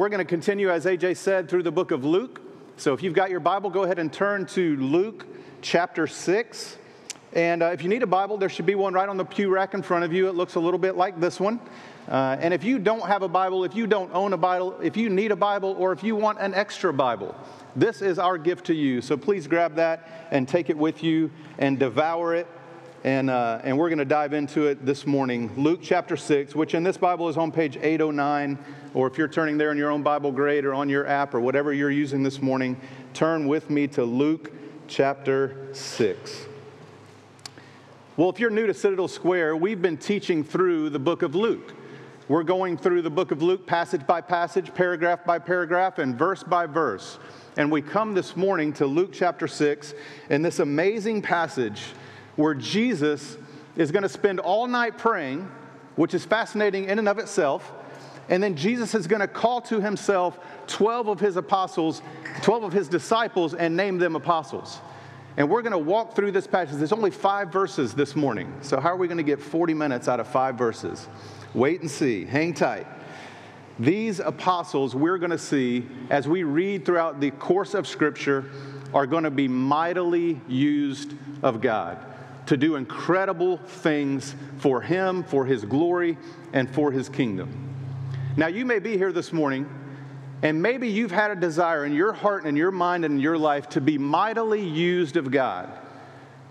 We're going to continue, as AJ said, through the book of Luke. So if you've got your Bible, go ahead and turn to Luke chapter 6. And uh, if you need a Bible, there should be one right on the pew rack in front of you. It looks a little bit like this one. Uh, and if you don't have a Bible, if you don't own a Bible, if you need a Bible, or if you want an extra Bible, this is our gift to you. So please grab that and take it with you and devour it. And, uh, and we're going to dive into it this morning. Luke chapter 6, which in this Bible is on page 809 or if you're turning there in your own Bible grade or on your app or whatever you're using this morning, turn with me to Luke chapter 6. Well, if you're new to Citadel Square, we've been teaching through the book of Luke. We're going through the book of Luke passage by passage, paragraph by paragraph, and verse by verse. And we come this morning to Luke chapter 6 in this amazing passage where Jesus is going to spend all night praying, which is fascinating in and of itself. And then Jesus is going to call to himself 12 of his apostles, 12 of his disciples, and name them apostles. And we're going to walk through this passage. There's only five verses this morning. So, how are we going to get 40 minutes out of five verses? Wait and see. Hang tight. These apostles, we're going to see as we read throughout the course of Scripture, are going to be mightily used of God to do incredible things for Him, for His glory, and for His kingdom. Now, you may be here this morning, and maybe you've had a desire in your heart and in your mind and in your life to be mightily used of God,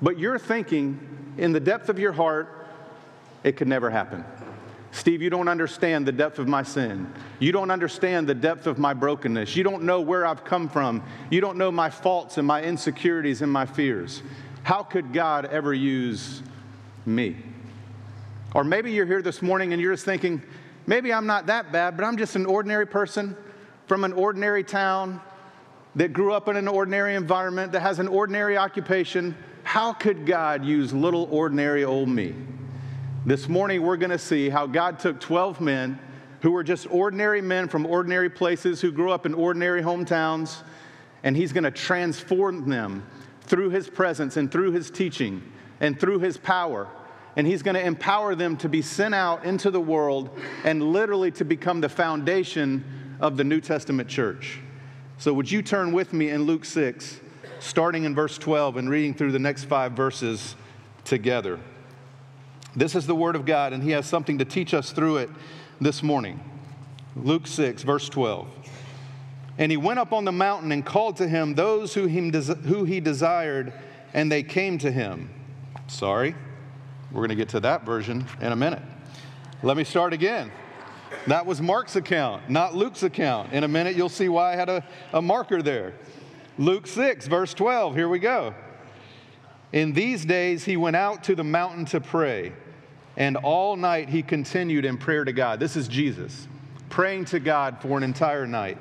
but you're thinking in the depth of your heart, it could never happen. Steve, you don't understand the depth of my sin. You don't understand the depth of my brokenness. You don't know where I've come from. You don't know my faults and my insecurities and my fears. How could God ever use me? Or maybe you're here this morning and you're just thinking, maybe I'm not that bad, but I'm just an ordinary person from an ordinary town that grew up in an ordinary environment, that has an ordinary occupation. How could God use little ordinary old me? This morning, we're going to see how God took 12 men who were just ordinary men from ordinary places who grew up in ordinary hometowns, and He's going to transform them through His presence and through His teaching and through His power and he's going to empower them to be sent out into the world and literally to become the foundation of the New Testament church. So, would you turn with me in Luke 6, starting in verse 12 and reading through the next five verses together? This is the Word of God, and He has something to teach us through it this morning. Luke 6, verse 12. And he went up on the mountain and called to him those who he, desired, and they came to him. Sorry. We're going to get to that version in a minute. Let me start again. That was Mark's account, not Luke's account. In a minute, you'll see why I had a, a marker there. Luke 6, verse 12, here we go. In these days, he went out to the mountain to pray, and all night he continued in prayer to God. This is Jesus, praying to God for an entire night.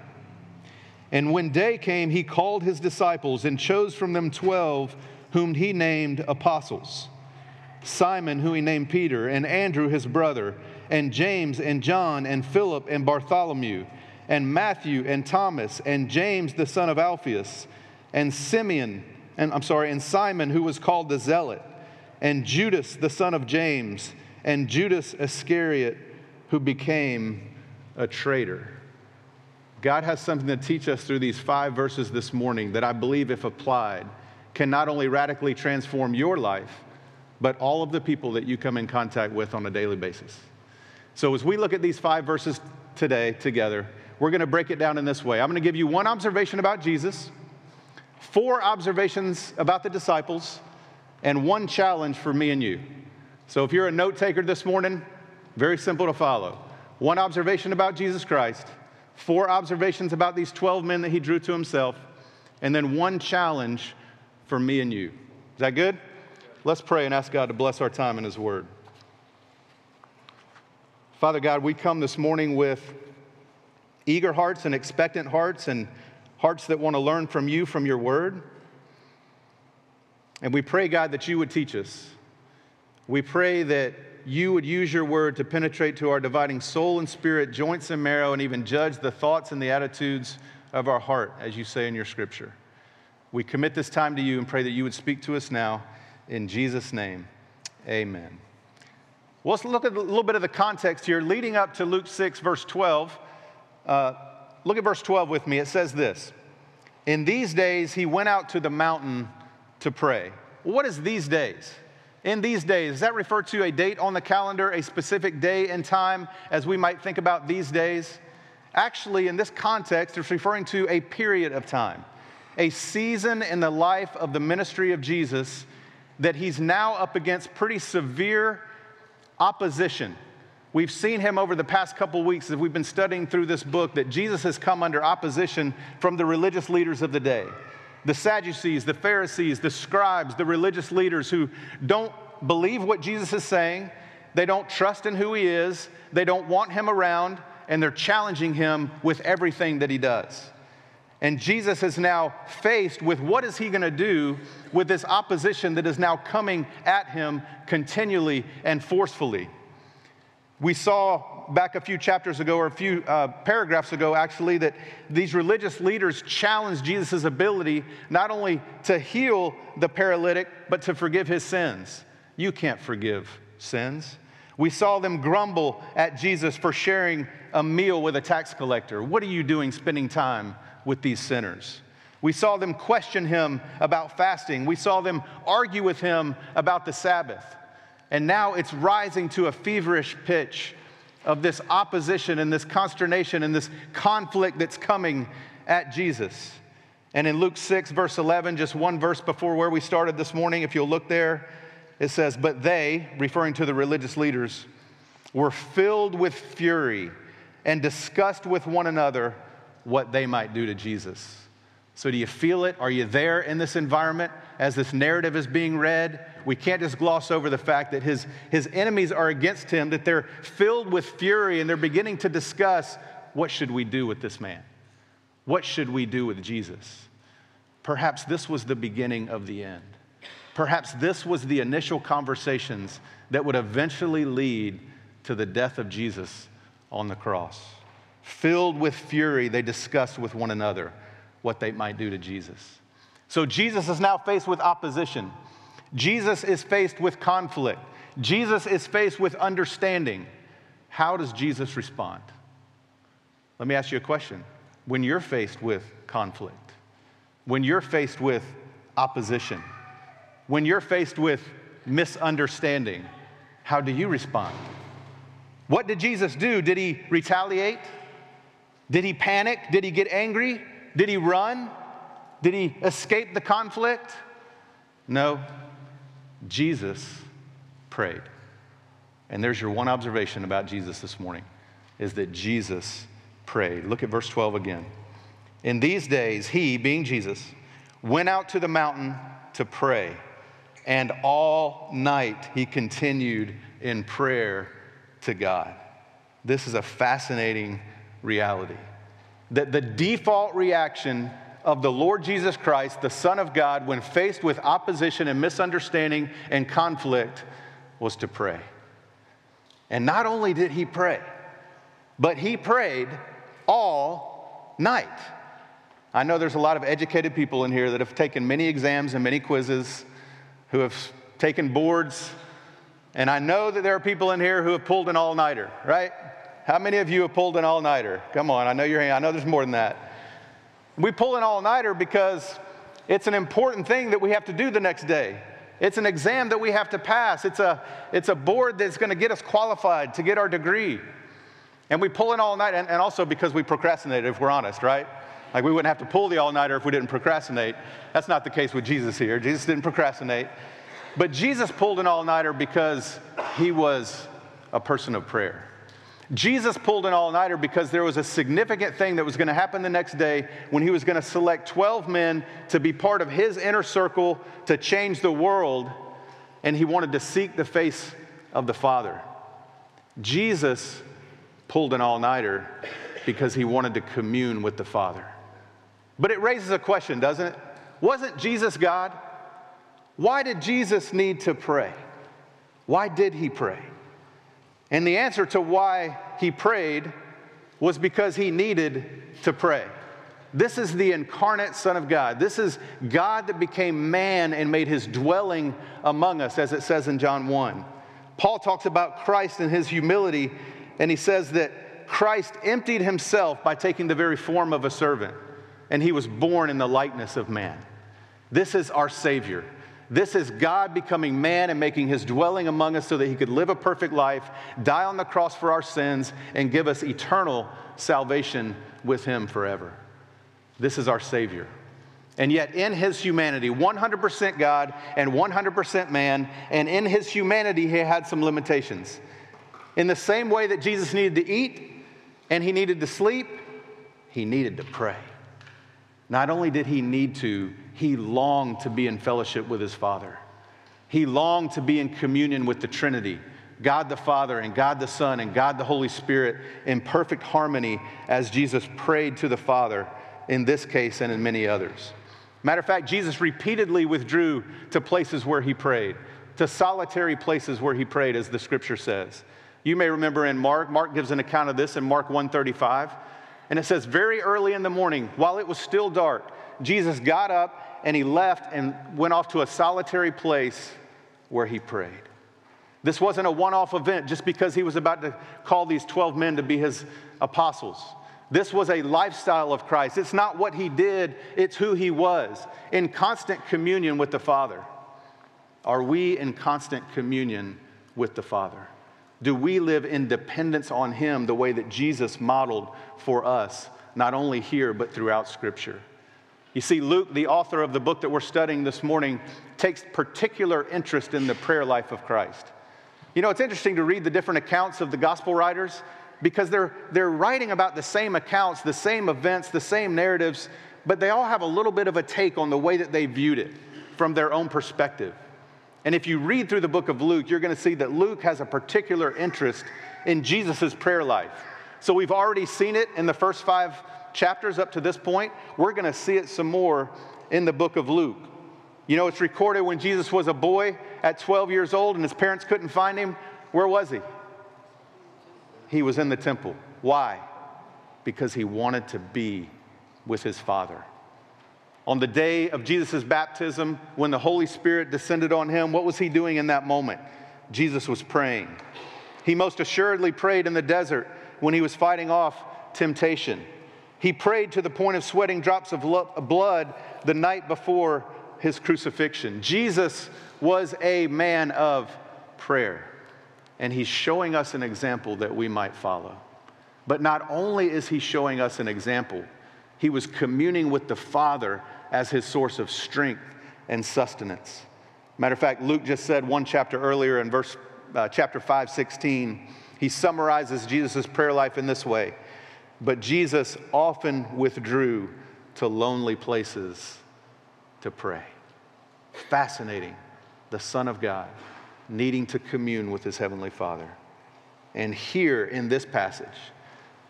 And when day came, he called his disciples and chose from them 12, whom he named apostles Simon, who he named Peter, and Andrew, his brother, and James, and John, and Philip, and Bartholomew, and Matthew, and Thomas, and James, the son of Alphaeus, and Simeon, and I'm sorry, and Simon, who was called the Zealot, and Judas, the son of James, and Judas Iscariot, who became a traitor. God has something to teach us through these five verses this morning that I believe, if applied, can not only radically transform your life, but all of the people that you come in contact with on a daily basis. So, as we look at these five verses today together, we're going to break it down in this way. I'm going to give you one observation about Jesus, four observations about the disciples, and one challenge for me and you. So, if you're a note taker this morning, very simple to follow. One observation about Jesus Christ, four observations about these 12 men that he drew to himself, and then one challenge for me and you. Is that good? Let's pray and ask God to bless our time in His Word. Father God, we come this morning with eager hearts and expectant hearts and hearts that want to learn from you, from your Word. And we pray, God, that you would teach us. We pray that you would use your word to penetrate to our dividing soul and spirit, joints and marrow, and even judge the thoughts and the attitudes of our heart, as you say in your scripture. We commit this time to you and pray that you would speak to us now. In Jesus' name, amen. Well, let's look at a little bit of the context here. Leading up to Luke 6, verse 12, uh, look at verse 12 with me. It says this In these days, he went out to the mountain to pray. What is these days? In these days, does that refer to a date on the calendar, a specific day and time as we might think about these days? Actually, in this context, it's referring to a period of time, a season in the life of the ministry of Jesus that he's now up against pretty severe opposition. We've seen him over the past couple weeks as we've been studying through this book that Jesus has come under opposition from the religious leaders of the day. The Sadducees, the Pharisees, the scribes, the religious leaders who don't believe what Jesus is saying, they don't trust in who he is, they don't want him around, and they're challenging him with everything that he does. And Jesus is now faced with what is he going to do with this opposition that is now coming at him continually and forcefully. We saw back a few chapters ago, or a few uh, paragraphs ago, actually, that these religious leaders challenged Jesus' ability not only to heal the paralytic, but to forgive his sins. You can't forgive sins. We saw them grumble at Jesus for sharing a meal with a tax collector. What are you doing spending time with these sinners. We saw them question him about fasting. We saw them argue with him about the Sabbath. And now it's rising to a feverish pitch of this opposition and this consternation and this conflict that's coming at Jesus. And in Luke 6, verse 11, just one verse before where we started this morning, if you'll look there, it says, But they, referring to the religious leaders, were filled with fury and discussed with one another what they might do to Jesus. So, do you feel it? Are you there in this environment as this narrative is being read? We can't just gloss over the fact that his, his enemies are against him, that they're filled with fury and they're beginning to discuss what should we do with this man? What should we do with Jesus? Perhaps this was the beginning of the end. Perhaps this was the initial conversations that would eventually lead to the death of Jesus on the cross. Filled with fury, they discussed with one another what they might do to Jesus. So Jesus is now faced with opposition. Jesus is faced with conflict. Jesus is faced with understanding. How does Jesus respond? Let me ask you a question. When you're faced with conflict, when you're faced with opposition, when you're faced with misunderstanding, how do you respond? What did Jesus do? Did he retaliate? Did he panic? Did he get angry? Did he run? Did he escape the conflict? No. Jesus prayed. And there's your one observation about Jesus this morning is that Jesus prayed. Look at verse 12 again. In these days, he, being Jesus, went out to the mountain to pray, and all night he continued in prayer to God. This is a fascinating reality. That the default reaction of the Lord Jesus Christ, the Son of God, when faced with opposition and misunderstanding and conflict, was to pray. And not only did he pray, but he prayed all night. I know there's a lot of educated people in here that have taken many exams and many quizzes, who have taken boards, and I know that there are people in here who have pulled an all nighter, right? How many of you have pulled an all nighter? Come on, I know you're, I know there's more than that. We pull an all nighter because it's an important thing that we have to do the next day. It's an exam that we have to pass. It's a, it's a board that's going to get us qualified to get our degree. And we pull an all night, and, and also because we procrastinate, if we're honest, right? Like we wouldn't have to pull the all nighter if we didn't procrastinate. That's not the case with Jesus here. Jesus didn't procrastinate. But Jesus pulled an all nighter because he was a person of prayer. Jesus pulled an all nighter because there was a significant thing that was going to happen the next day when he was going to select 12 men to be part of his inner circle to change the world, and he wanted to seek the face of the Father. Jesus pulled an all nighter because he wanted to commune with the Father. But it raises a question, doesn't it? Wasn't Jesus God? Why did Jesus need to pray? Why did he pray? And the answer to why he prayed was because he needed to pray. This is the incarnate Son of God. This is God that became man and made his dwelling among us, as it says in John 1. Paul talks about Christ and his humility, and he says that Christ emptied himself by taking the very form of a servant, and he was born in the likeness of man. This is our Savior. This is God becoming man and making his dwelling among us so that he could live a perfect life, die on the cross for our sins, and give us eternal salvation with him forever. This is our Savior. And yet, in his humanity, 100% God and 100% man, and in his humanity, he had some limitations. In the same way that Jesus needed to eat and he needed to sleep, he needed to pray. Not only did he need to, he longed to be in fellowship with his Father. He longed to be in communion with the Trinity, God the Father and God the Son and God the Holy Spirit in perfect harmony as Jesus prayed to the Father in this case and in many others. Matter of fact, Jesus repeatedly withdrew to places where he prayed, to solitary places where he prayed, as the scripture says. You may remember in Mark, Mark gives an account of this in Mark 135. And it says, very early in the morning, while it was still dark, Jesus got up and he left and went off to a solitary place where he prayed. This wasn't a one off event just because he was about to call these 12 men to be his apostles. This was a lifestyle of Christ. It's not what he did, it's who he was in constant communion with the Father. Are we in constant communion with the Father? Do we live in dependence on Him the way that Jesus modeled for us, not only here, but throughout Scripture? You see, Luke, the author of the book that we're studying this morning, takes particular interest in the prayer life of Christ. You know, it's interesting to read the different accounts of the gospel writers because they're, they're writing about the same accounts, the same events, the same narratives, but they all have a little bit of a take on the way that they viewed it from their own perspective. And if you read through the book of Luke, you're going to see that Luke has a particular interest in Jesus' prayer life. So we've already seen it in the first five chapters up to this point. We're going to see it some more in the book of Luke. You know, it's recorded when Jesus was a boy at 12 years old and his parents couldn't find him. Where was he? He was in the temple. Why? Because he wanted to be with his father. On the day of Jesus' baptism, when the Holy Spirit descended on him, what was he doing in that moment? Jesus was praying. He most assuredly prayed in the desert when he was fighting off temptation. He prayed to the point of sweating drops of blood the night before his crucifixion. Jesus was a man of prayer, and he's showing us an example that we might follow. But not only is he showing us an example, he was communing with the Father as his source of strength and sustenance. Matter of fact, Luke just said one chapter earlier in verse uh, chapter 5, 16, he summarizes Jesus' prayer life in this way. But Jesus often withdrew to lonely places to pray. Fascinating. The Son of God needing to commune with his Heavenly Father. And here in this passage,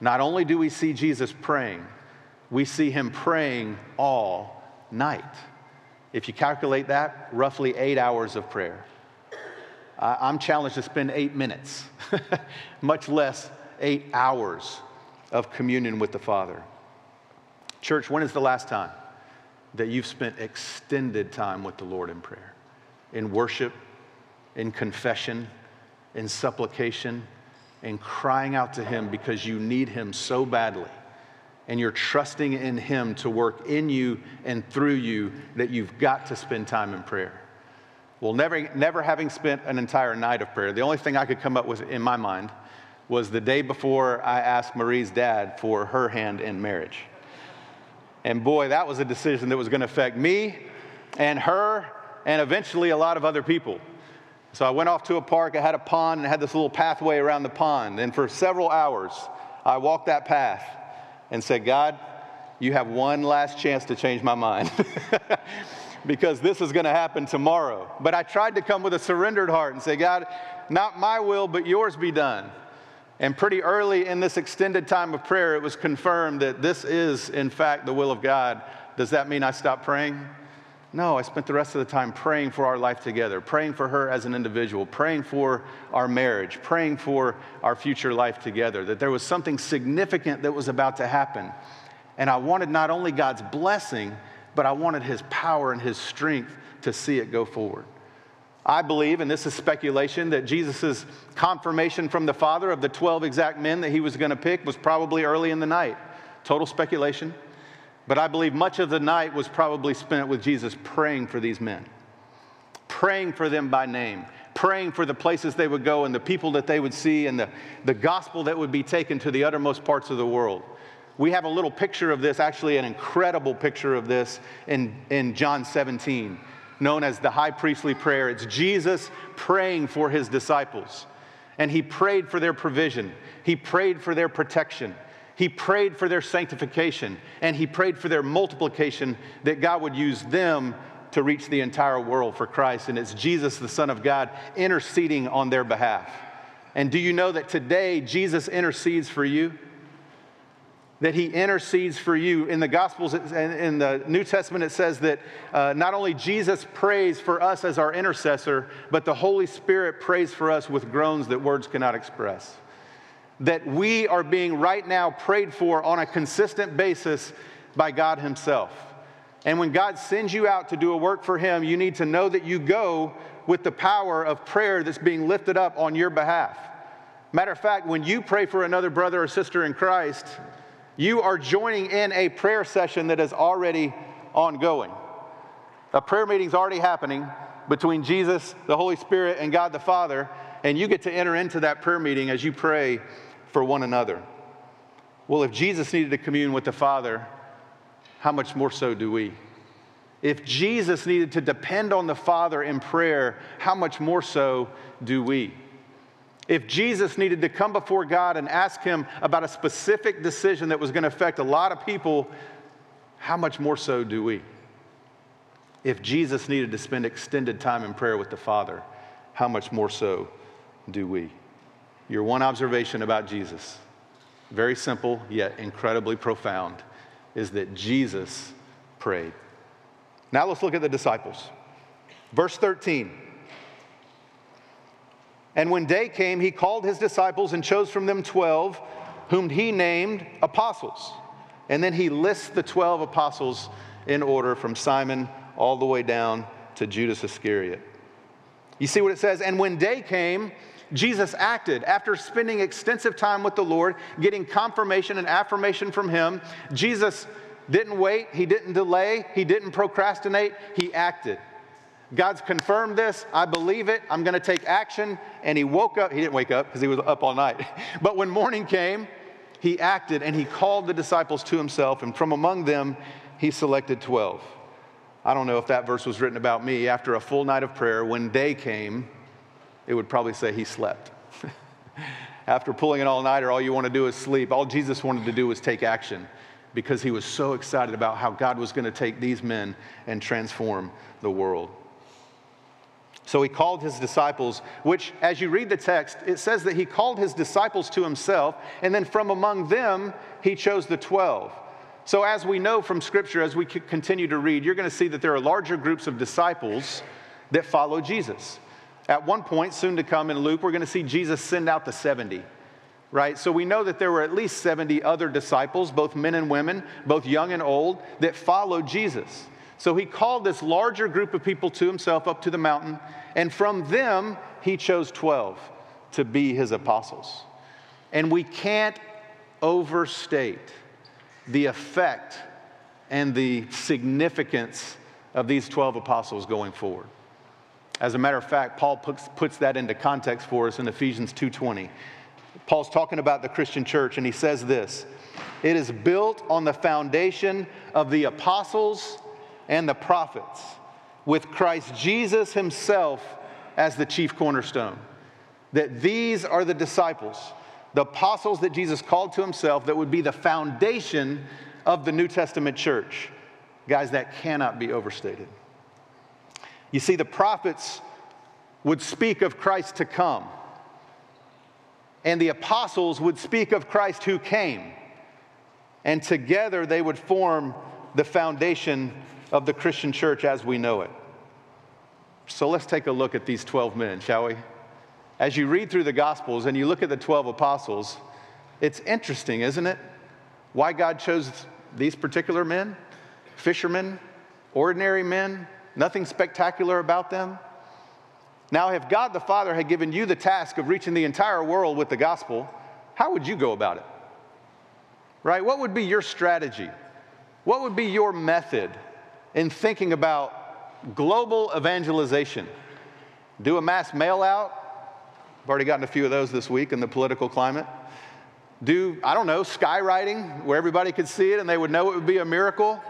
not only do we see Jesus praying, we see him praying all night. If you calculate that, roughly eight hours of prayer. I'm challenged to spend eight minutes, much less eight hours of communion with the Father. Church, when is the last time that you've spent extended time with the Lord in prayer? In worship, in confession, in supplication, in crying out to Him because you need Him so badly and you're trusting in Him to work in you and through you that you've got to spend time in prayer. Well, never, never having spent an entire night of prayer, the only thing I could come up with in my mind was the day before I asked Marie's dad for her hand in marriage. And boy, that was a decision that was going to affect me and her and eventually a lot of other people. So I went off to a park, I had a pond, and I had this little pathway around the pond. And for several hours, I walked that path and said, God, you have one last chance to change my mind. because this is going to happen tomorrow. But I tried to come with a surrendered heart and say, God, not my will, but yours be done. And pretty early in this extended time of prayer, it was confirmed that this is, in fact, the will of God. Does that mean I stop praying? No, I spent the rest of the time praying for our life together, praying for her as an individual, praying for our marriage, praying for our future life together, that there was something significant that was about to happen. And I wanted not only God's blessing, but I wanted His power and His strength to see it go forward. I believe, and this is speculation, that Jesus' confirmation from the Father of the 12 exact men that he was going to pick was probably early in the night. Total speculation. But I believe much of the night was probably spent with Jesus praying for these men, praying for them by name, praying for the places they would go and the people that they would see and the, the gospel that would be taken to the uttermost parts of the world. We have a little picture of this, actually, an incredible picture of this in, in John 17 known as the high priestly prayer. It's Jesus praying for his disciples. And he prayed for their provision, he prayed for their protection, he prayed for their sanctification, and he prayed for their multiplication that God would use them to reach the entire world for Christ. And it's Jesus, the Son of God, interceding on their behalf. And do you know that today Jesus intercedes for you? that he intercedes for you. In the Gospels, in the New Testament, it says that uh, not only Jesus prays for us as our intercessor, but the Holy Spirit prays for us with groans that words cannot express. That we are being right now prayed for on a consistent basis by God Himself. And when God sends you out to do a work for Him, you need to know that you go with the power of prayer that's being lifted up on your behalf. Matter of fact, when you pray for another brother or sister in Christ, you are joining in a prayer session that is already ongoing. A prayer meeting is already happening between Jesus, the Holy Spirit, and God the Father, and you get to enter into that prayer meeting as you pray for one another. Well, if Jesus needed to commune with the Father, how much more so do we? If Jesus needed to depend on the Father in prayer, how much more so do we? If Jesus needed to come before God and ask him about a specific decision that was going to affect a lot of people, how much more so do we? If Jesus needed to spend extended time in prayer with the Father, how much more so do we? Your one observation about Jesus, very simple yet incredibly profound, is that Jesus prayed. Now let's look at the disciples. Verse 13. And when day came, he called his disciples and chose from them 12, whom he named apostles. And then he lists the 12 apostles in order from Simon all the way down to Judas Iscariot. You see what it says? And when day came, Jesus acted after spending extensive time with the Lord, getting confirmation and affirmation from him. Jesus didn't wait, he didn't delay, he didn't procrastinate, he acted. God's confirmed this. I believe it. I'm going to take action. And he woke up. He didn't wake up because he was up all night. But when morning came, he acted and he called the disciples to himself. And from among them, he selected 12. I don't know if that verse was written about me. After a full night of prayer, when day came, it would probably say he slept. After pulling an all nighter, all you want to do is sleep. All Jesus wanted to do was take action because he was so excited about how God was going to take these men and transform the world. So he called his disciples, which, as you read the text, it says that he called his disciples to himself, and then from among them, he chose the 12. So, as we know from Scripture, as we continue to read, you're going to see that there are larger groups of disciples that follow Jesus. At one point, soon to come in Luke, we're going to see Jesus send out the 70, right? So, we know that there were at least 70 other disciples, both men and women, both young and old, that followed Jesus. So he called this larger group of people to himself up to the mountain, and from them he chose 12 to be his apostles. And we can't overstate the effect and the significance of these 12 apostles going forward. As a matter of fact, Paul puts, puts that into context for us in Ephesians 2:20. Paul's talking about the Christian church and he says this, it is built on the foundation of the apostles and the prophets, with Christ Jesus himself as the chief cornerstone. That these are the disciples, the apostles that Jesus called to himself, that would be the foundation of the New Testament church. Guys, that cannot be overstated. You see, the prophets would speak of Christ to come, and the apostles would speak of Christ who came, and together they would form the foundation of the Christian church as we know it. So let's take a look at these 12 men, shall we? As you read through the Gospels and you look at the 12 apostles, it's interesting, isn't it? Why God chose these particular men, fishermen, ordinary men, nothing spectacular about them. Now, if God the Father had given you the task of reaching the entire world with the gospel, how would you go about it? Right? What would be your strategy? What would be your method in thinking about global evangelization? Do a mass mail out? I've already gotten a few of those this week in the political climate. Do, I don't know, skywriting where everybody could see it and they would know it would be a miracle?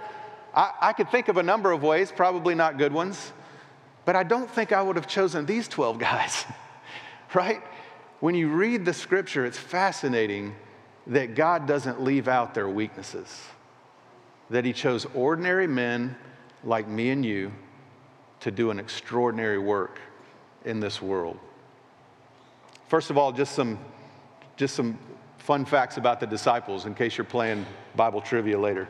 I, I could think of a number of ways, probably not good ones. But I don't think I would have chosen these 12 guys, right? When you read the scripture, it's fascinating that God doesn't leave out their weaknesses, that He chose ordinary men like me and you to do an extraordinary work in this world. First of all, just some, just some fun facts about the disciples in case you're playing Bible trivia later.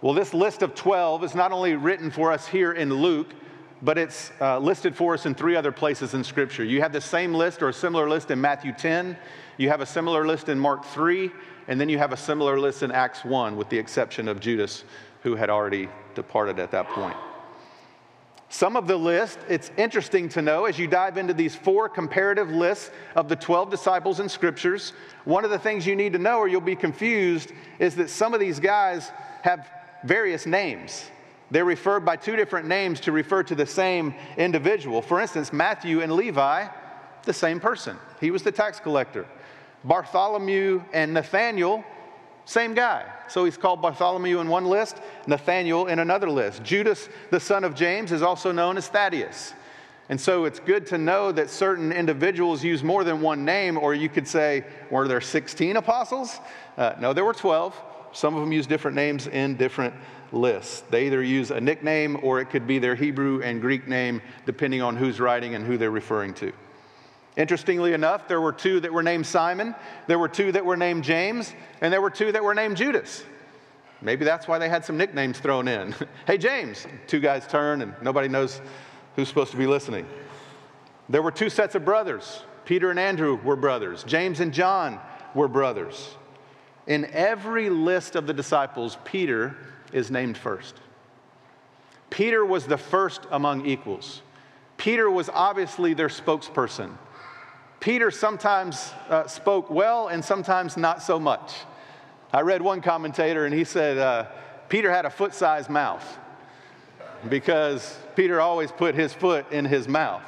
Well, this list of 12 is not only written for us here in Luke, but it's uh, listed for us in three other places in Scripture. You have the same list or a similar list in Matthew 10, you have a similar list in Mark 3, and then you have a similar list in Acts 1, with the exception of Judas, who had already departed at that point. Some of the list, it's interesting to know as you dive into these four comparative lists of the 12 disciples in scriptures, one of the things you need to know or you'll be confused is that some of these guys have various names. They're referred by two different names to refer to the same individual. For instance, Matthew and Levi, the same person. He was the tax collector. Bartholomew and Nathaniel, same guy. So he's called Bartholomew in one list, Nathaniel in another list. Judas, the son of James, is also known as Thaddeus. And so it's good to know that certain individuals use more than one name, or you could say, were there 16 apostles? Uh, no, there were 12. Some of them use different names in different lists. They either use a nickname or it could be their Hebrew and Greek name, depending on who's writing and who they're referring to. Interestingly enough, there were two that were named Simon, there were two that were named James, and there were two that were named Judas. Maybe that's why they had some nicknames thrown in. hey, James, two guys turn and nobody knows who's supposed to be listening. There were two sets of brothers. Peter and Andrew were brothers, James and John were brothers. In every list of the disciples, Peter is named first. Peter was the first among equals. Peter was obviously their spokesperson. Peter sometimes uh, spoke well and sometimes not so much. I read one commentator and he said uh, Peter had a foot sized mouth because Peter always put his foot in his mouth.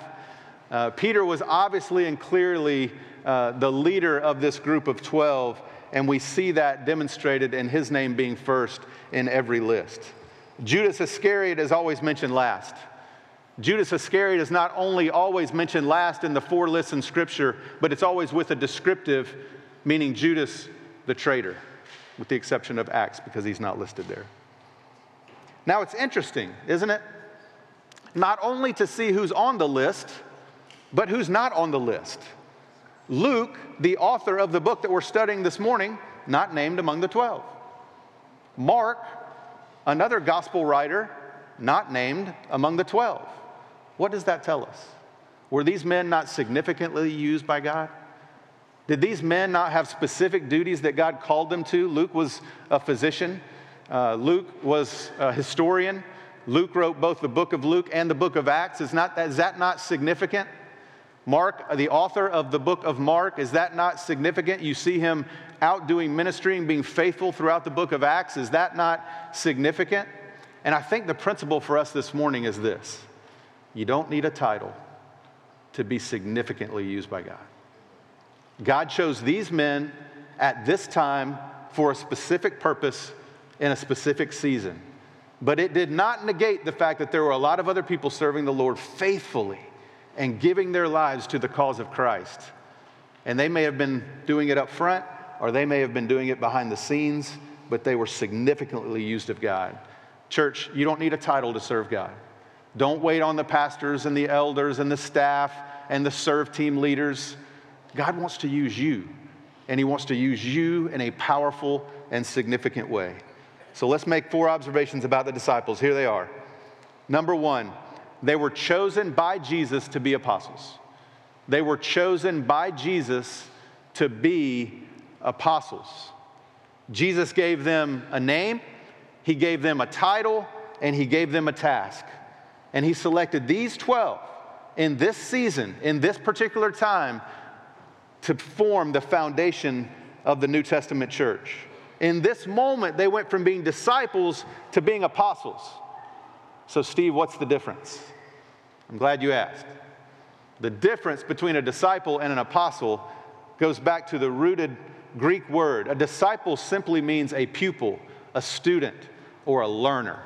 Uh, Peter was obviously and clearly uh, the leader of this group of 12 and we see that demonstrated in his name being first in every list. Judas Iscariot is always mentioned last. Judas Iscariot is not only always mentioned last in the four lists in Scripture, but it's always with a descriptive, meaning Judas the traitor, with the exception of Acts, because he's not listed there. Now it's interesting, isn't it? Not only to see who's on the list, but who's not on the list. Luke, the author of the book that we're studying this morning, not named among the 12. Mark, another gospel writer, not named among the 12. What does that tell us? Were these men not significantly used by God? Did these men not have specific duties that God called them to? Luke was a physician, uh, Luke was a historian. Luke wrote both the book of Luke and the book of Acts. Is, not, is that not significant? Mark, the author of the book of Mark, is that not significant? You see him out doing ministry and being faithful throughout the book of Acts. Is that not significant? And I think the principle for us this morning is this you don't need a title to be significantly used by God. God chose these men at this time for a specific purpose in a specific season. But it did not negate the fact that there were a lot of other people serving the Lord faithfully and giving their lives to the cause of Christ. And they may have been doing it up front or they may have been doing it behind the scenes, but they were significantly used of God. Church, you don't need a title to serve God. Don't wait on the pastors and the elders and the staff and the serve team leaders. God wants to use you, and He wants to use you in a powerful and significant way. So let's make four observations about the disciples. Here they are. Number one, they were chosen by Jesus to be apostles. They were chosen by Jesus to be apostles. Jesus gave them a name, He gave them a title, and He gave them a task. And He selected these 12 in this season, in this particular time, to form the foundation of the New Testament church. In this moment, they went from being disciples to being apostles. So, Steve, what's the difference? I'm glad you asked. The difference between a disciple and an apostle goes back to the rooted Greek word. A disciple simply means a pupil, a student, or a learner.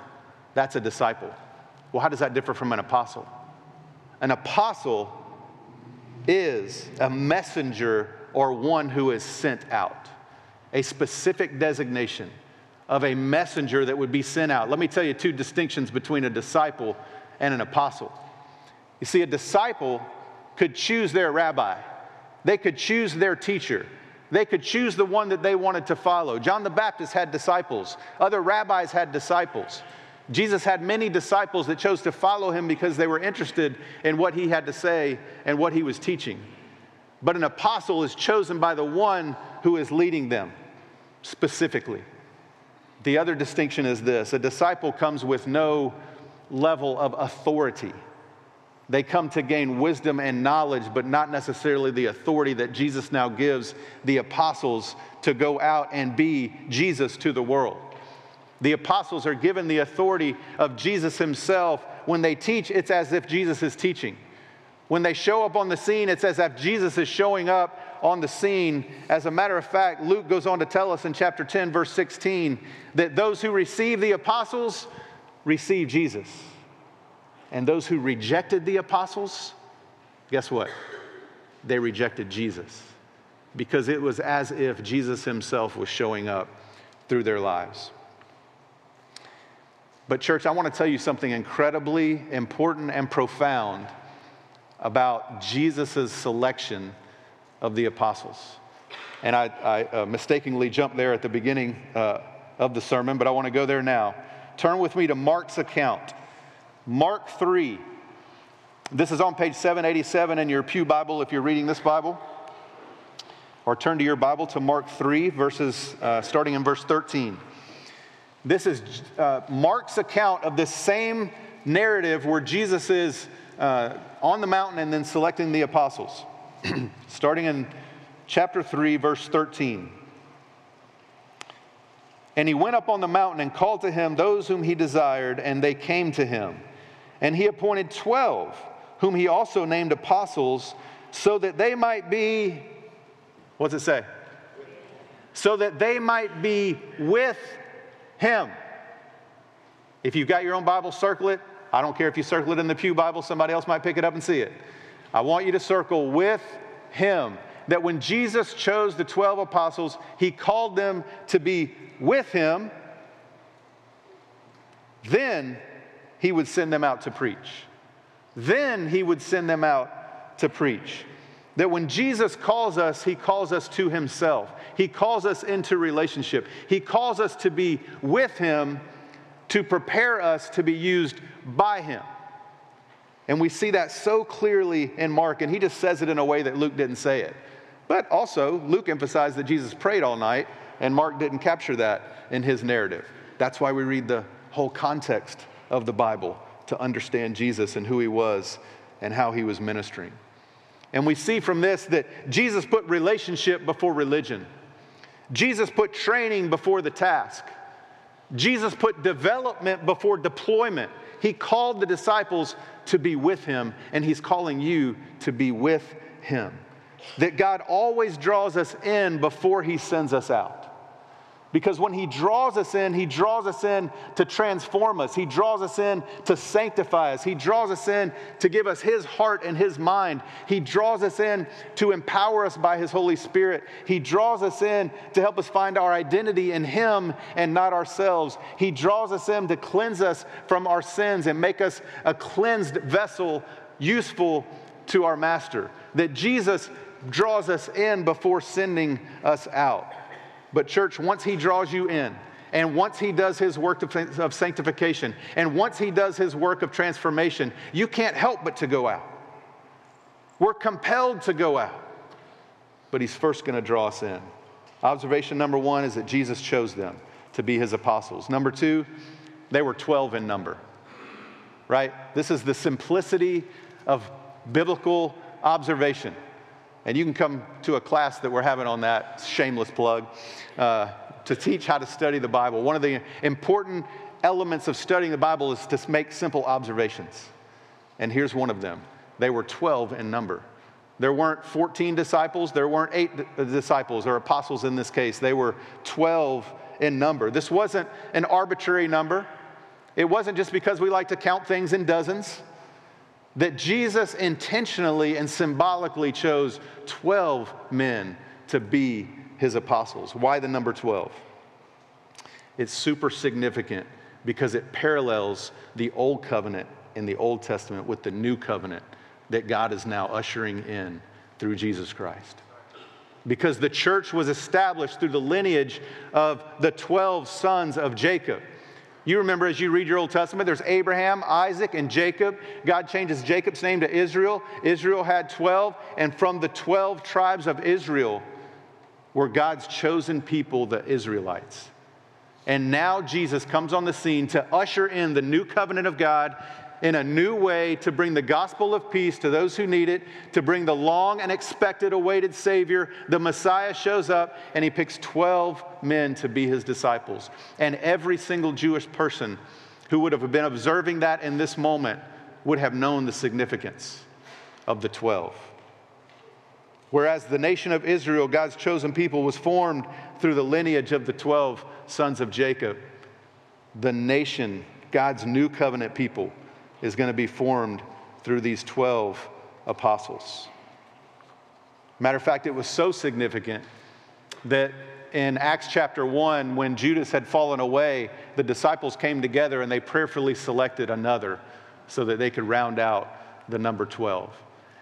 That's a disciple. Well, how does that differ from an apostle? An apostle is a messenger or one who is sent out, a specific designation of a messenger that would be sent out. Let me tell you two distinctions between a disciple and an apostle. You see, a disciple could choose their rabbi, they could choose their teacher. They could choose the one that they wanted to follow. John the Baptist had disciples, other rabbis had disciples. Jesus had many disciples that chose to follow him because they were interested in what he had to say and what he was teaching. But an apostle is chosen by the one who is leading them specifically. The other distinction is this a disciple comes with no level of authority. They come to gain wisdom and knowledge, but not necessarily the authority that Jesus now gives the apostles to go out and be Jesus to the world. The apostles are given the authority of Jesus himself. When they teach, it's as if Jesus is teaching. When they show up on the scene, it's as if Jesus is showing up on the scene. As a matter of fact, Luke goes on to tell us in chapter 10, verse 16, that those who receive the apostles receive Jesus. And those who rejected the apostles, guess what? They rejected Jesus because it was as if Jesus himself was showing up through their lives. But, church, I want to tell you something incredibly important and profound about Jesus' selection of the apostles. And I, I uh, mistakenly jumped there at the beginning uh, of the sermon, but I want to go there now. Turn with me to Mark's account. Mark 3. This is on page 787 in your Pew Bible if you're reading this Bible. Or turn to your Bible to Mark 3, verses uh, starting in verse 13. This is uh, Mark's account of this same narrative where Jesus is uh, on the mountain and then selecting the apostles. Starting in chapter 3, verse 13. And he went up on the mountain and called to him those whom he desired, and they came to him. And he appointed 12, whom he also named apostles, so that they might be, what's it say? So that they might be with him. If you've got your own Bible, circle it. I don't care if you circle it in the Pew Bible, somebody else might pick it up and see it. I want you to circle with Him. That when Jesus chose the 12 apostles, He called them to be with Him. Then He would send them out to preach. Then He would send them out to preach. That when Jesus calls us, He calls us to Himself. He calls us into relationship. He calls us to be with Him to prepare us to be used by Him. And we see that so clearly in Mark, and he just says it in a way that Luke didn't say it. But also, Luke emphasized that Jesus prayed all night, and Mark didn't capture that in his narrative. That's why we read the whole context of the Bible to understand Jesus and who he was and how he was ministering. And we see from this that Jesus put relationship before religion. Jesus put training before the task. Jesus put development before deployment. He called the disciples to be with him, and he's calling you to be with him. That God always draws us in before he sends us out. Because when He draws us in, He draws us in to transform us. He draws us in to sanctify us. He draws us in to give us His heart and His mind. He draws us in to empower us by His Holy Spirit. He draws us in to help us find our identity in Him and not ourselves. He draws us in to cleanse us from our sins and make us a cleansed vessel useful to our Master. That Jesus draws us in before sending us out. But, church, once He draws you in, and once He does His work of sanctification, and once He does His work of transformation, you can't help but to go out. We're compelled to go out. But He's first going to draw us in. Observation number one is that Jesus chose them to be His apostles. Number two, they were 12 in number, right? This is the simplicity of biblical observation. And you can come to a class that we're having on that, shameless plug, uh, to teach how to study the Bible. One of the important elements of studying the Bible is to make simple observations. And here's one of them they were 12 in number. There weren't 14 disciples, there weren't eight disciples or apostles in this case. They were 12 in number. This wasn't an arbitrary number, it wasn't just because we like to count things in dozens. That Jesus intentionally and symbolically chose 12 men to be his apostles. Why the number 12? It's super significant because it parallels the old covenant in the Old Testament with the new covenant that God is now ushering in through Jesus Christ. Because the church was established through the lineage of the 12 sons of Jacob. You remember as you read your Old Testament, there's Abraham, Isaac, and Jacob. God changes Jacob's name to Israel. Israel had 12, and from the 12 tribes of Israel were God's chosen people, the Israelites. And now Jesus comes on the scene to usher in the new covenant of God in a new way to bring the gospel of peace to those who need it, to bring the long and expected awaited Savior. The Messiah shows up and he picks 12 men to be his disciples. And every single Jewish person who would have been observing that in this moment would have known the significance of the 12. Whereas the nation of Israel, God's chosen people, was formed through the lineage of the 12 sons of Jacob, the nation, God's new covenant people, is going to be formed through these 12 apostles. Matter of fact, it was so significant that in Acts chapter 1, when Judas had fallen away, the disciples came together and they prayerfully selected another so that they could round out the number 12.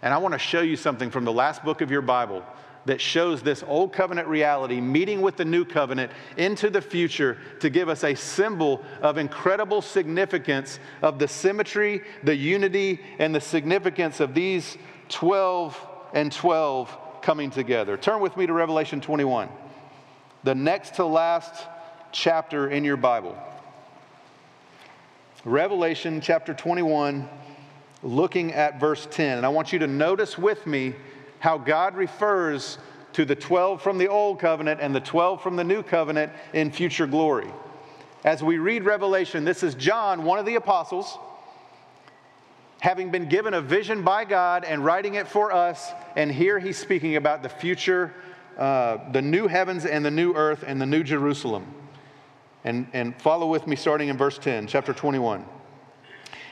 And I want to show you something from the last book of your Bible that shows this old covenant reality meeting with the new covenant into the future to give us a symbol of incredible significance of the symmetry, the unity, and the significance of these 12 and 12 coming together. Turn with me to Revelation 21, the next to last chapter in your Bible. Revelation chapter 21, looking at verse 10. And I want you to notice with me how God refers to the 12 from the old covenant and the 12 from the new covenant in future glory. As we read Revelation, this is John, one of the apostles, having been given a vision by God and writing it for us. And here he's speaking about the future, uh, the new heavens and the new earth and the new Jerusalem. And, and follow with me starting in verse 10, chapter 21.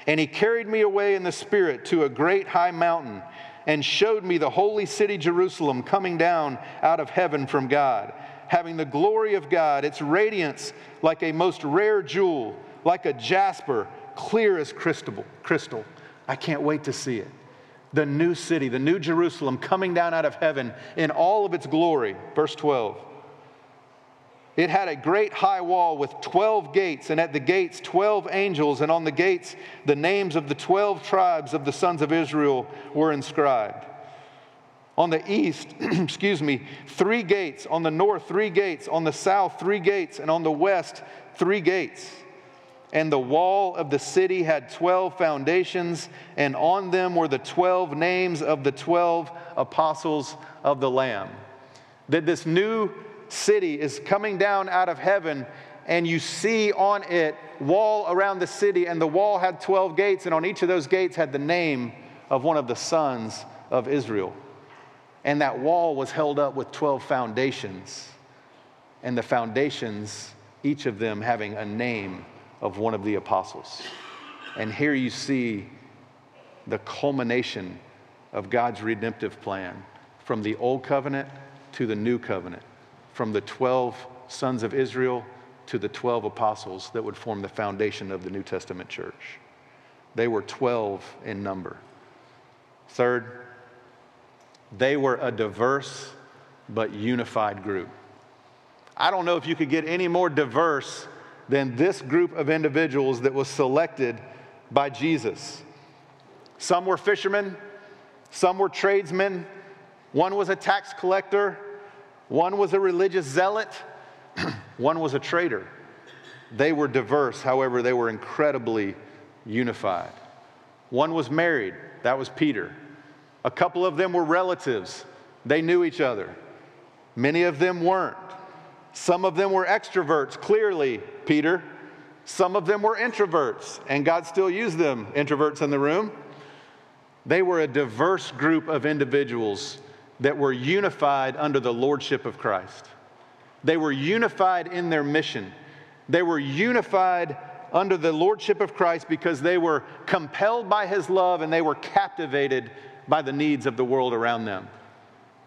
And he carried me away in the Spirit to a great high mountain and showed me the holy city Jerusalem coming down out of heaven from God, having the glory of God, its radiance like a most rare jewel, like a jasper, clear as crystal. crystal. I can't wait to see it. The new city, the new Jerusalem coming down out of heaven in all of its glory. Verse 12. It had a great high wall with 12 gates, and at the gates, 12 angels, and on the gates, the names of the 12 tribes of the sons of Israel were inscribed. On the east, excuse me, three gates. On the north, three gates. On the south, three gates. And on the west, three gates. And the wall of the city had 12 foundations, and on them were the 12 names of the 12 apostles of the Lamb. That this new city is coming down out of heaven, and you see on it wall around the city, and the wall had 12 gates, and on each of those gates had the name of one of the sons of Israel. And that wall was held up with 12 foundations, and the foundations, each of them having a name of one of the apostles. And here you see the culmination of God's redemptive plan from the old covenant to the new covenant from the 12 sons of Israel to the 12 apostles that would form the foundation of the New Testament church. They were 12 in number. Third, they were a diverse but unified group. I don't know if you could get any more diverse than this group of individuals that was selected by Jesus. Some were fishermen, some were tradesmen, one was a tax collector, one was a religious zealot, one was a traitor. They were diverse, however, they were incredibly unified. One was married, that was Peter. A couple of them were relatives, they knew each other. Many of them weren't. Some of them were extroverts, clearly, Peter. Some of them were introverts, and God still used them, introverts in the room. They were a diverse group of individuals that were unified under the lordship of Christ. They were unified in their mission. They were unified under the lordship of Christ because they were compelled by his love and they were captivated by the needs of the world around them.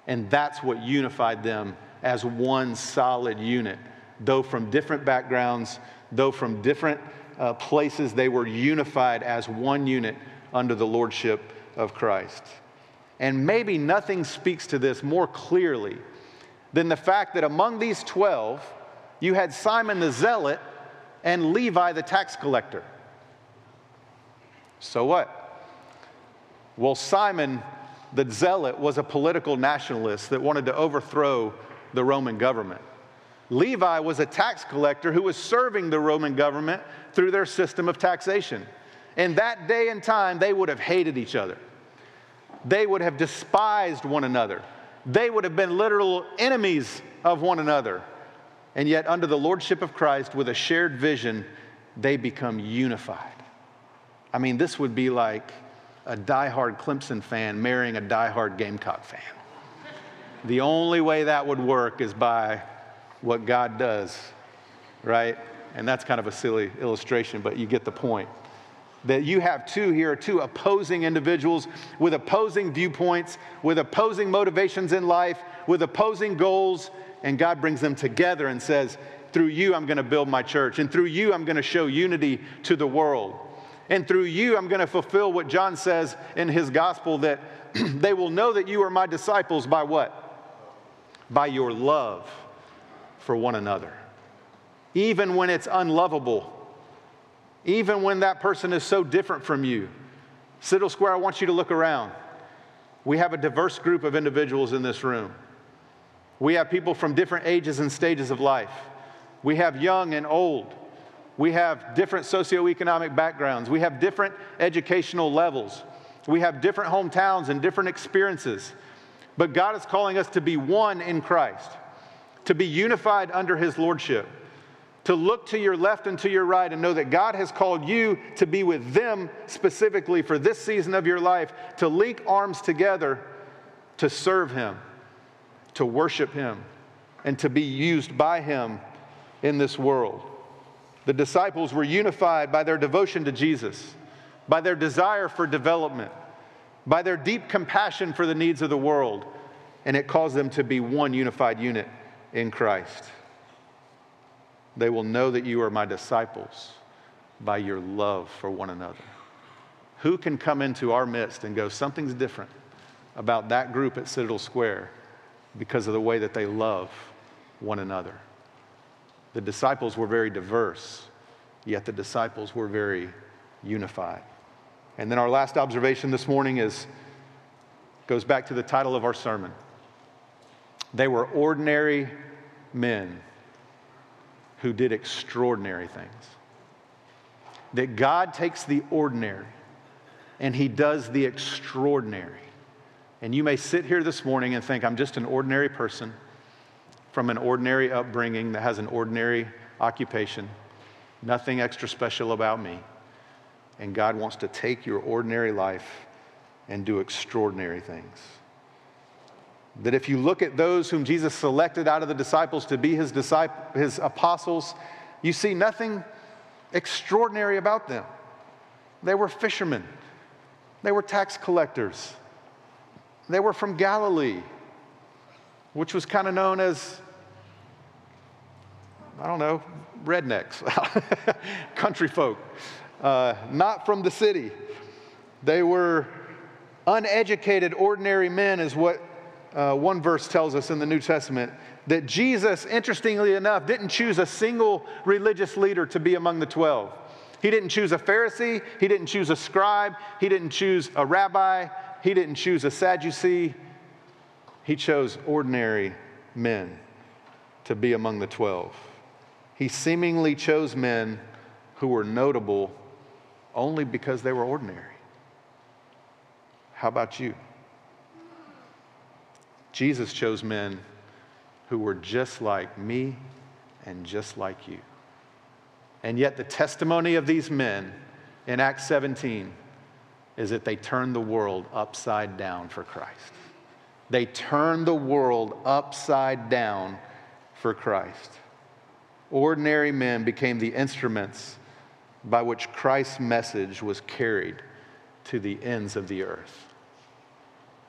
And that's what unified them as one solid unit. Though from different backgrounds, though from different uh, places, they were unified as one unit under the lordship of Christ. And maybe nothing speaks to this more clearly than the fact that among these 12, you had Simon the Zealot and Levi the tax collector. So what? Well, Simon the Zealot was a political nationalist that wanted to overthrow the Roman government. Levi was a tax collector who was serving the Roman government through their system of taxation. In that day and time, they would have hated each other. They would have despised one another. They would have been literal enemies of one another. And yet, under the lordship of Christ, with a shared vision, they become unified. I mean, this would be like a diehard Clemson fan marrying a diehard Gamecock fan. The only way that would work is by what God does, right? And that's kind of a silly illustration, but you get the point. That you have two here, two opposing individuals with opposing viewpoints, with opposing motivations in life, with opposing goals, and God brings them together and says, Through you, I'm going to build my church, and through you, I'm going to show unity to the world. And through you, I'm going to fulfill what John says in his gospel that they will know that you are my disciples by what? By your love for one another. Even when it's unlovable, even when that person is so different from you. Citadel Square, I want you to look around. We have a diverse group of individuals in this room. We have people from different ages and stages of life. We have young and old. We have different socioeconomic backgrounds. We have different educational levels. We have different hometowns and different experiences. But God is calling us to be one in Christ, to be unified under His Lordship, to look to your left and to your right and know that God has called you to be with them specifically for this season of your life, to link arms together to serve Him, to worship Him, and to be used by Him in this world. The disciples were unified by their devotion to Jesus, by their desire for development, by their deep compassion for the needs of the world, and it caused them to be one unified unit in Christ. They will know that you are my disciples by your love for one another. Who can come into our midst and go, something's different about that group at Citadel Square because of the way that they love one another? The disciples were very diverse, yet the disciples were very unified. And then our last observation this morning is goes back to the title of our sermon. They were ordinary men who did extraordinary things. That God takes the ordinary and he does the extraordinary. And you may sit here this morning and think, I'm just an ordinary person from an ordinary upbringing that has an ordinary occupation, nothing extra special about me. And God wants to take your ordinary life and do extraordinary things. That if you look at those whom Jesus selected out of the disciples to be his, disciples, his apostles, you see nothing extraordinary about them. They were fishermen, they were tax collectors, they were from Galilee, which was kind of known as I don't know, rednecks, country folk, uh, not from the city. They were uneducated, ordinary men, is what uh, one verse tells us in the New Testament. That Jesus, interestingly enough, didn't choose a single religious leader to be among the 12. He didn't choose a Pharisee, he didn't choose a scribe, he didn't choose a rabbi, he didn't choose a Sadducee. He chose ordinary men to be among the 12. He seemingly chose men who were notable only because they were ordinary. How about you? Jesus chose men who were just like me and just like you. And yet, the testimony of these men in Acts 17 is that they turned the world upside down for Christ. They turned the world upside down for Christ. Ordinary men became the instruments by which Christ's message was carried to the ends of the earth.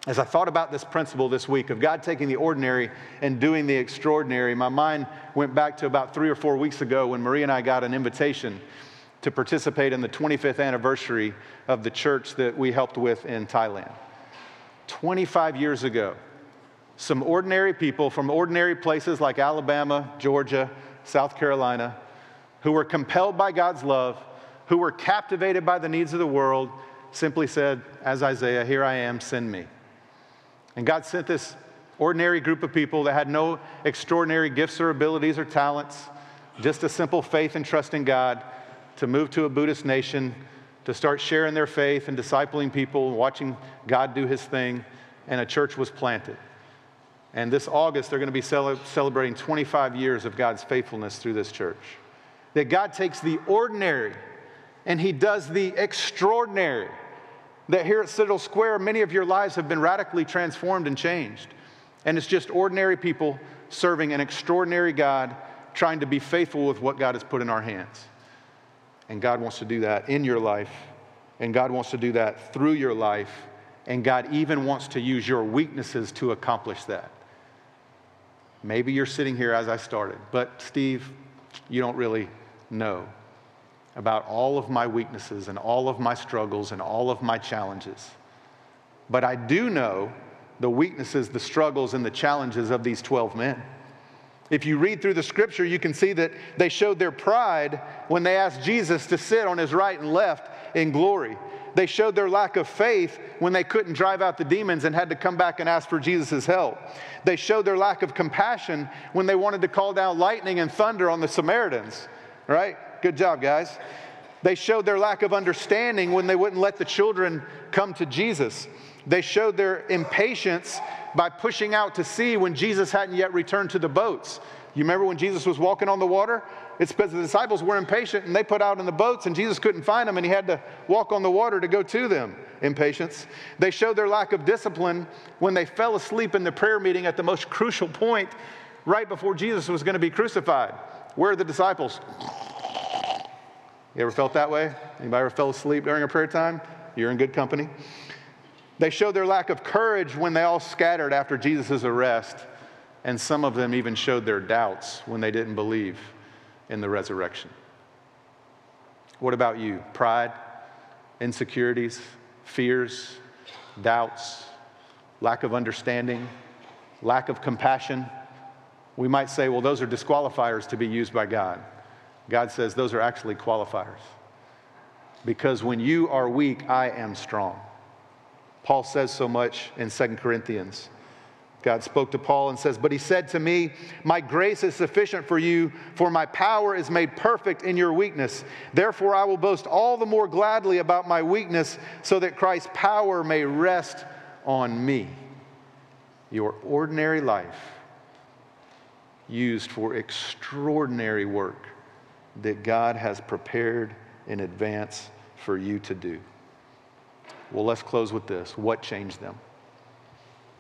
As I thought about this principle this week of God taking the ordinary and doing the extraordinary, my mind went back to about three or four weeks ago when Marie and I got an invitation to participate in the 25th anniversary of the church that we helped with in Thailand. 25 years ago, some ordinary people from ordinary places like Alabama, Georgia, South Carolina, who were compelled by God's love, who were captivated by the needs of the world, simply said, As Isaiah, here I am, send me. And God sent this ordinary group of people that had no extraordinary gifts or abilities or talents, just a simple faith and trust in God to move to a Buddhist nation, to start sharing their faith and discipling people, watching God do his thing, and a church was planted. And this August, they're going to be cel- celebrating 25 years of God's faithfulness through this church. That God takes the ordinary and he does the extraordinary that here at Citadel Square, many of your lives have been radically transformed and changed. And it's just ordinary people serving an extraordinary God, trying to be faithful with what God has put in our hands. And God wants to do that in your life, and God wants to do that through your life, and God even wants to use your weaknesses to accomplish that. Maybe you're sitting here as I started, but Steve, you don't really know about all of my weaknesses and all of my struggles and all of my challenges. But I do know the weaknesses, the struggles, and the challenges of these 12 men. If you read through the scripture, you can see that they showed their pride when they asked Jesus to sit on his right and left in glory. They showed their lack of faith when they couldn't drive out the demons and had to come back and ask for Jesus' help. They showed their lack of compassion when they wanted to call down lightning and thunder on the Samaritans, right? Good job, guys. They showed their lack of understanding when they wouldn't let the children come to Jesus. They showed their impatience by pushing out to sea when Jesus hadn't yet returned to the boats. You remember when Jesus was walking on the water? It's because the disciples were impatient and they put out in the boats and Jesus couldn't find them and he had to walk on the water to go to them. Impatience. They showed their lack of discipline when they fell asleep in the prayer meeting at the most crucial point right before Jesus was going to be crucified. Where are the disciples? You ever felt that way? Anybody ever fell asleep during a prayer time? You're in good company. They showed their lack of courage when they all scattered after Jesus' arrest, and some of them even showed their doubts when they didn't believe in the resurrection. What about you? Pride, insecurities, fears, doubts, lack of understanding, lack of compassion. We might say, well, those are disqualifiers to be used by God. God says those are actually qualifiers. Because when you are weak, I am strong. Paul says so much in 2 Corinthians. God spoke to Paul and says, But he said to me, My grace is sufficient for you, for my power is made perfect in your weakness. Therefore, I will boast all the more gladly about my weakness, so that Christ's power may rest on me. Your ordinary life used for extraordinary work that God has prepared in advance for you to do. Well, let's close with this. What changed them?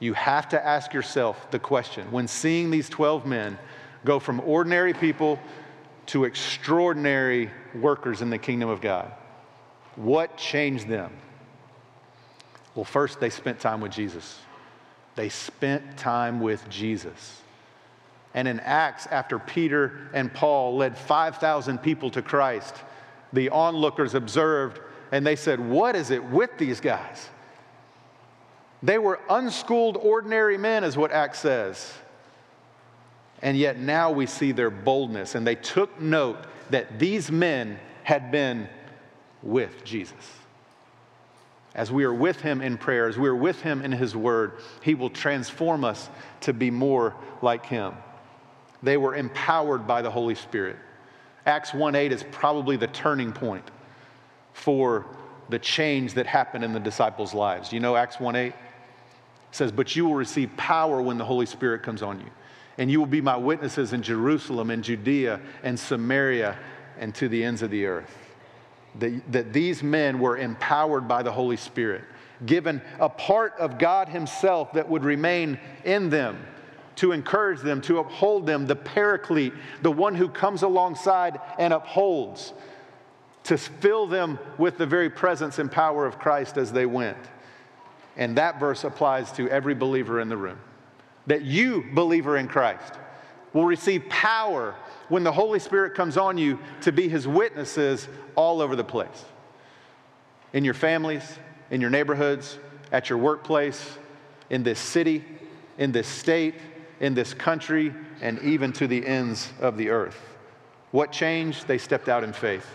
You have to ask yourself the question when seeing these 12 men go from ordinary people to extraordinary workers in the kingdom of God, what changed them? Well, first, they spent time with Jesus. They spent time with Jesus. And in Acts, after Peter and Paul led 5,000 people to Christ, the onlookers observed and they said, What is it with these guys? They were unschooled, ordinary men, is what Acts says. And yet now we see their boldness, and they took note that these men had been with Jesus. As we are with him in prayer, as we are with him in his word, he will transform us to be more like him. They were empowered by the Holy Spirit. Acts 1 8 is probably the turning point for the change that happened in the disciples' lives. You know Acts 1 8? says, But you will receive power when the Holy Spirit comes on you. And you will be my witnesses in Jerusalem and Judea and Samaria and to the ends of the earth. That, that these men were empowered by the Holy Spirit, given a part of God Himself that would remain in them to encourage them, to uphold them, the paraclete, the one who comes alongside and upholds, to fill them with the very presence and power of Christ as they went. And that verse applies to every believer in the room. That you, believer in Christ, will receive power when the Holy Spirit comes on you to be his witnesses all over the place. In your families, in your neighborhoods, at your workplace, in this city, in this state, in this country, and even to the ends of the earth. What changed? They stepped out in faith.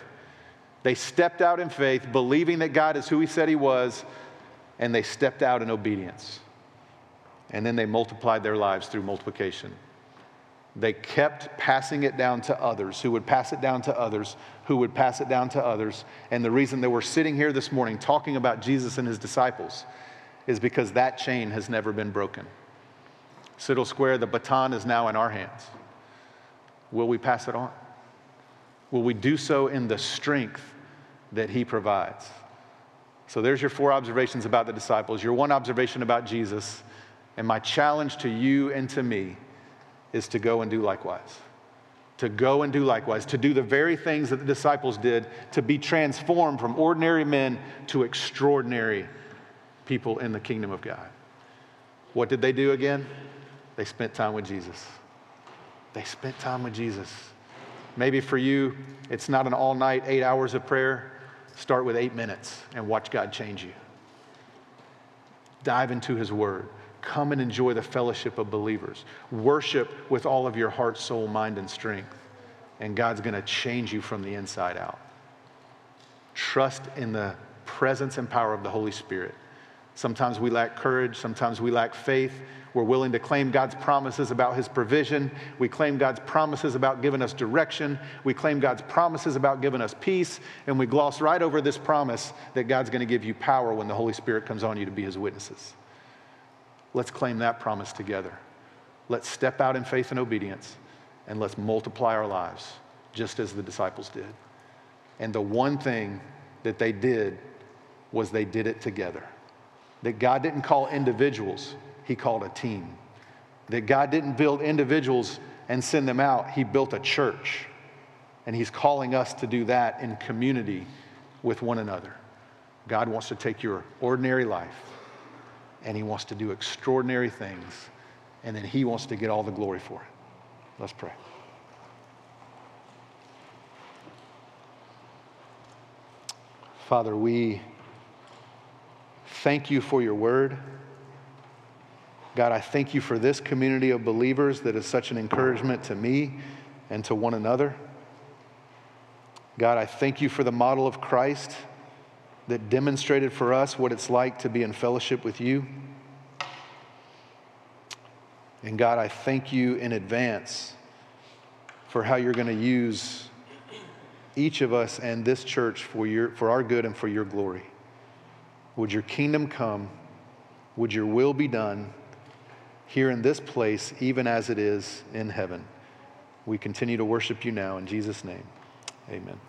They stepped out in faith, believing that God is who he said he was, and they stepped out in obedience. And then they multiplied their lives through multiplication. They kept passing it down to others who would pass it down to others who would pass it down to others. And the reason that we're sitting here this morning talking about Jesus and his disciples is because that chain has never been broken. Citadel Square, the baton is now in our hands. Will we pass it on? Will we do so in the strength that he provides? So there's your four observations about the disciples, your one observation about Jesus. And my challenge to you and to me is to go and do likewise. To go and do likewise, to do the very things that the disciples did, to be transformed from ordinary men to extraordinary people in the kingdom of God. What did they do again? They spent time with Jesus. They spent time with Jesus. Maybe for you, it's not an all night, eight hours of prayer. Start with eight minutes and watch God change you. Dive into His Word. Come and enjoy the fellowship of believers. Worship with all of your heart, soul, mind, and strength. And God's going to change you from the inside out. Trust in the presence and power of the Holy Spirit. Sometimes we lack courage, sometimes we lack faith. We're willing to claim God's promises about His provision. We claim God's promises about giving us direction. We claim God's promises about giving us peace. And we gloss right over this promise that God's going to give you power when the Holy Spirit comes on you to be His witnesses. Let's claim that promise together. Let's step out in faith and obedience, and let's multiply our lives just as the disciples did. And the one thing that they did was they did it together. That God didn't call individuals he called a team. That God didn't build individuals and send them out, He built a church. And He's calling us to do that in community with one another. God wants to take your ordinary life and He wants to do extraordinary things, and then He wants to get all the glory for it. Let's pray. Father, we thank you for your word. God, I thank you for this community of believers that is such an encouragement to me and to one another. God, I thank you for the model of Christ that demonstrated for us what it's like to be in fellowship with you. And God, I thank you in advance for how you're going to use each of us and this church for, your, for our good and for your glory. Would your kingdom come? Would your will be done? here in this place, even as it is in heaven. We continue to worship you now in Jesus' name. Amen.